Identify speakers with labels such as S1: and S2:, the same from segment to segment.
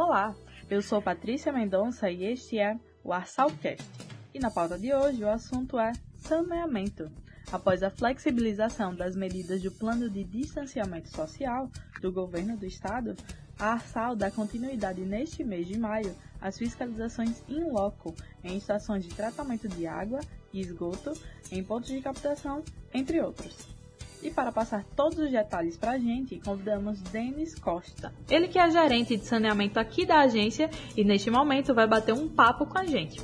S1: Olá, eu sou Patrícia Mendonça e este é o Arsalcast. E na pauta de hoje o assunto é saneamento. Após a flexibilização das medidas do Plano de Distanciamento Social do Governo do Estado, a Arsal dá continuidade neste mês de maio às fiscalizações in loco em estações de tratamento de água e esgoto, em pontos de captação, entre outros. E para passar todos os detalhes para a gente, convidamos Denis Costa. Ele que é gerente de saneamento aqui da agência e neste momento vai bater um papo com a gente.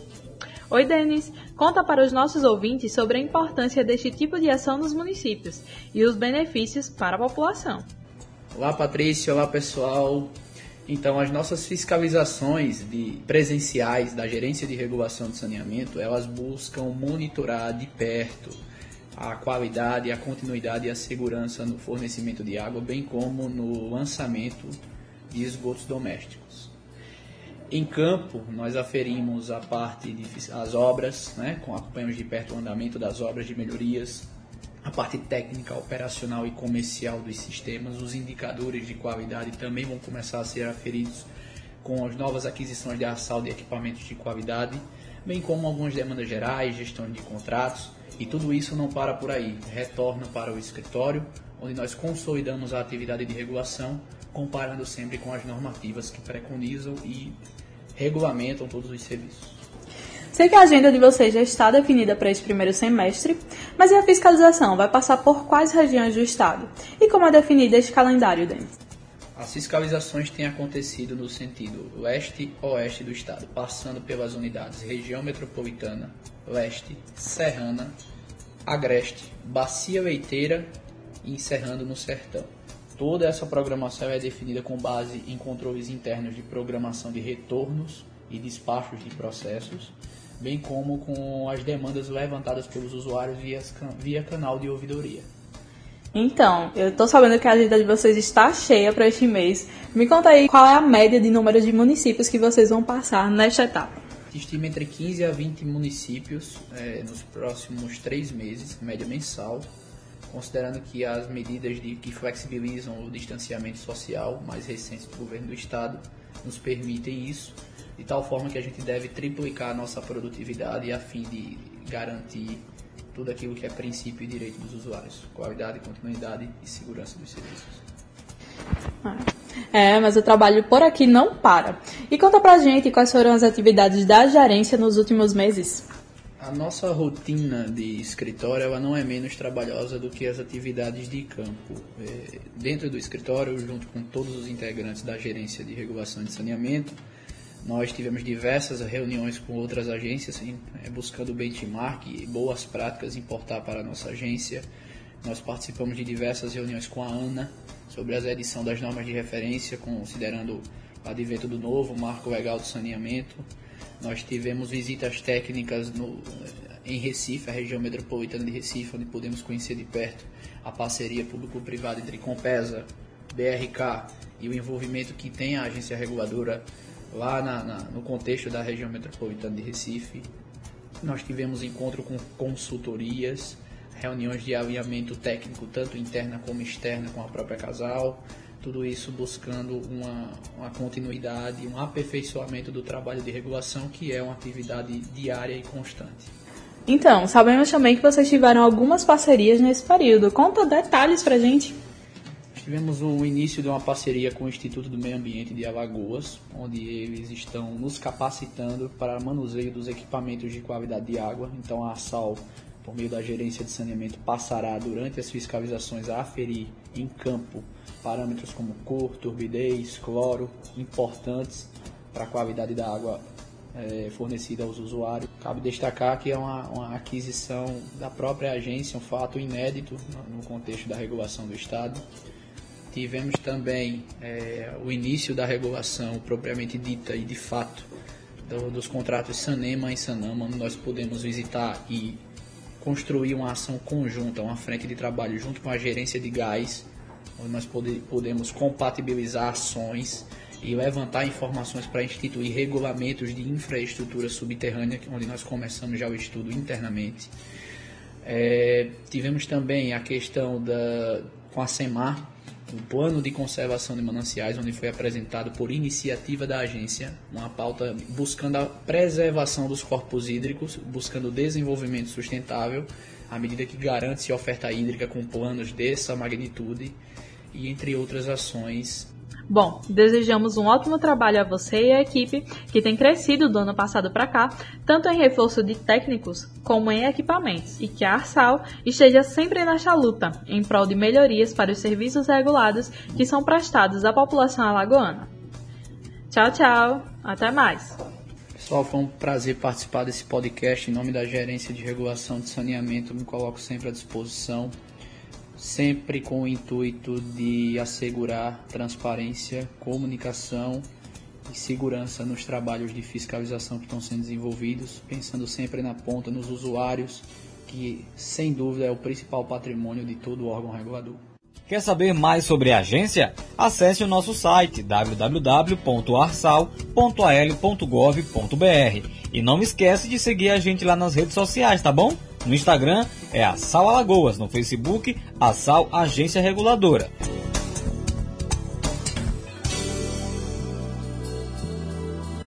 S1: Oi, Denis. Conta para os nossos ouvintes sobre a importância deste tipo de ação nos municípios e os benefícios para a população.
S2: Olá, Patrícia. Olá, pessoal. Então, as nossas fiscalizações de presenciais da Gerência de Regulação de Saneamento, elas buscam monitorar de perto a qualidade, a continuidade e a segurança no fornecimento de água, bem como no lançamento de esgotos domésticos. Em campo, nós aferimos a parte de as obras, né, com acompanhamos de perto o andamento das obras de melhorias, a parte técnica, operacional e comercial dos sistemas, os indicadores de qualidade também vão começar a ser aferidos com as novas aquisições de assal de equipamentos de qualidade, bem como algumas demandas gerais, gestão de contratos, e tudo isso não para por aí, retorna para o escritório, onde nós consolidamos a atividade de regulação, comparando sempre com as normativas que preconizam e regulamentam todos os serviços.
S1: Sei que a agenda de vocês já está definida para esse primeiro semestre, mas e a fiscalização? Vai passar por quais regiões do estado? E como é definido este calendário, Denis?
S2: As fiscalizações têm acontecido no sentido leste-oeste do estado, passando pelas unidades região metropolitana, leste, serrana, agreste, bacia leiteira e encerrando no sertão. Toda essa programação é definida com base em controles internos de programação de retornos e despachos de processos, bem como com as demandas levantadas pelos usuários via, via canal de ouvidoria.
S1: Então, eu tô sabendo que a agenda de vocês está cheia para este mês. Me conta aí qual é a média de número de municípios que vocês vão passar nesta etapa.
S2: Estima entre 15 a 20 municípios é, nos próximos três meses, média mensal, considerando que as medidas de, que flexibilizam o distanciamento social mais recentes do governo do estado nos permitem isso, de tal forma que a gente deve triplicar a nossa produtividade a fim de garantir tudo aquilo que é princípio e direito dos usuários, qualidade, continuidade e segurança dos serviços.
S1: É, mas o trabalho por aqui não para. E conta pra gente quais foram as atividades da gerência nos últimos meses.
S2: A nossa rotina de escritório ela não é menos trabalhosa do que as atividades de campo. É, dentro do escritório, junto com todos os integrantes da gerência de regulação de saneamento, nós tivemos diversas reuniões com outras agências, assim, é, buscando benchmark e boas práticas importar para a nossa agência. Nós participamos de diversas reuniões com a ANA sobre a edição das normas de referência, considerando o advento do novo marco legal do saneamento. Nós tivemos visitas técnicas no, em Recife, a região metropolitana de Recife, onde podemos conhecer de perto a parceria público-privada entre Compesa, BRK e o envolvimento que tem a agência reguladora lá na, na, no contexto da região metropolitana de Recife. Nós tivemos encontro com consultorias, reuniões de alinhamento técnico, tanto interna como externa, com a própria casal. Tudo isso buscando uma, uma continuidade, um aperfeiçoamento do trabalho de regulação, que é uma atividade diária e constante.
S1: Então, sabemos também que vocês tiveram algumas parcerias nesse período. Conta detalhes pra gente
S2: tivemos o início de uma parceria com o Instituto do Meio Ambiente de Alagoas, onde eles estão nos capacitando para manuseio dos equipamentos de qualidade de água. Então a ASAL, por meio da gerência de saneamento, passará durante as fiscalizações a aferir em campo parâmetros como cor, turbidez, cloro, importantes para a qualidade da água é, fornecida aos usuários. Cabe destacar que é uma, uma, aquisição da própria agência, um fato inédito no contexto da regulação do Estado. Tivemos também é, o início da regulação propriamente dita e de fato do, dos contratos Sanema e Sanama, onde nós podemos visitar e construir uma ação conjunta, uma frente de trabalho junto com a gerência de gás, onde nós pode, podemos compatibilizar ações e levantar informações para instituir regulamentos de infraestrutura subterrânea, onde nós começamos já o estudo internamente. É, tivemos também a questão da, com a SEMAR, o plano de conservação de mananciais, onde foi apresentado por iniciativa da agência uma pauta buscando a preservação dos corpos hídricos, buscando o desenvolvimento sustentável, à medida que garante-se oferta hídrica com planos dessa magnitude e entre outras ações
S1: Bom, desejamos um ótimo trabalho a você e à equipe que tem crescido do ano passado para cá, tanto em reforço de técnicos como em equipamentos, e que a Arsal esteja sempre nesta luta em prol de melhorias para os serviços regulados que são prestados à população alagoana. Tchau, tchau, até mais.
S2: Pessoal, foi um prazer participar desse podcast em nome da Gerência de Regulação de Saneamento. Me coloco sempre à disposição sempre com o intuito de assegurar transparência, comunicação e segurança nos trabalhos de fiscalização que estão sendo desenvolvidos, pensando sempre na ponta, nos usuários, que sem dúvida é o principal patrimônio de todo órgão regulador.
S3: Quer saber mais sobre a agência? Acesse o nosso site www.arsal.al.gov.br e não esquece de seguir a gente lá nas redes sociais, tá bom? No Instagram é a Sal Alagoas, no Facebook a Sal Agência Reguladora.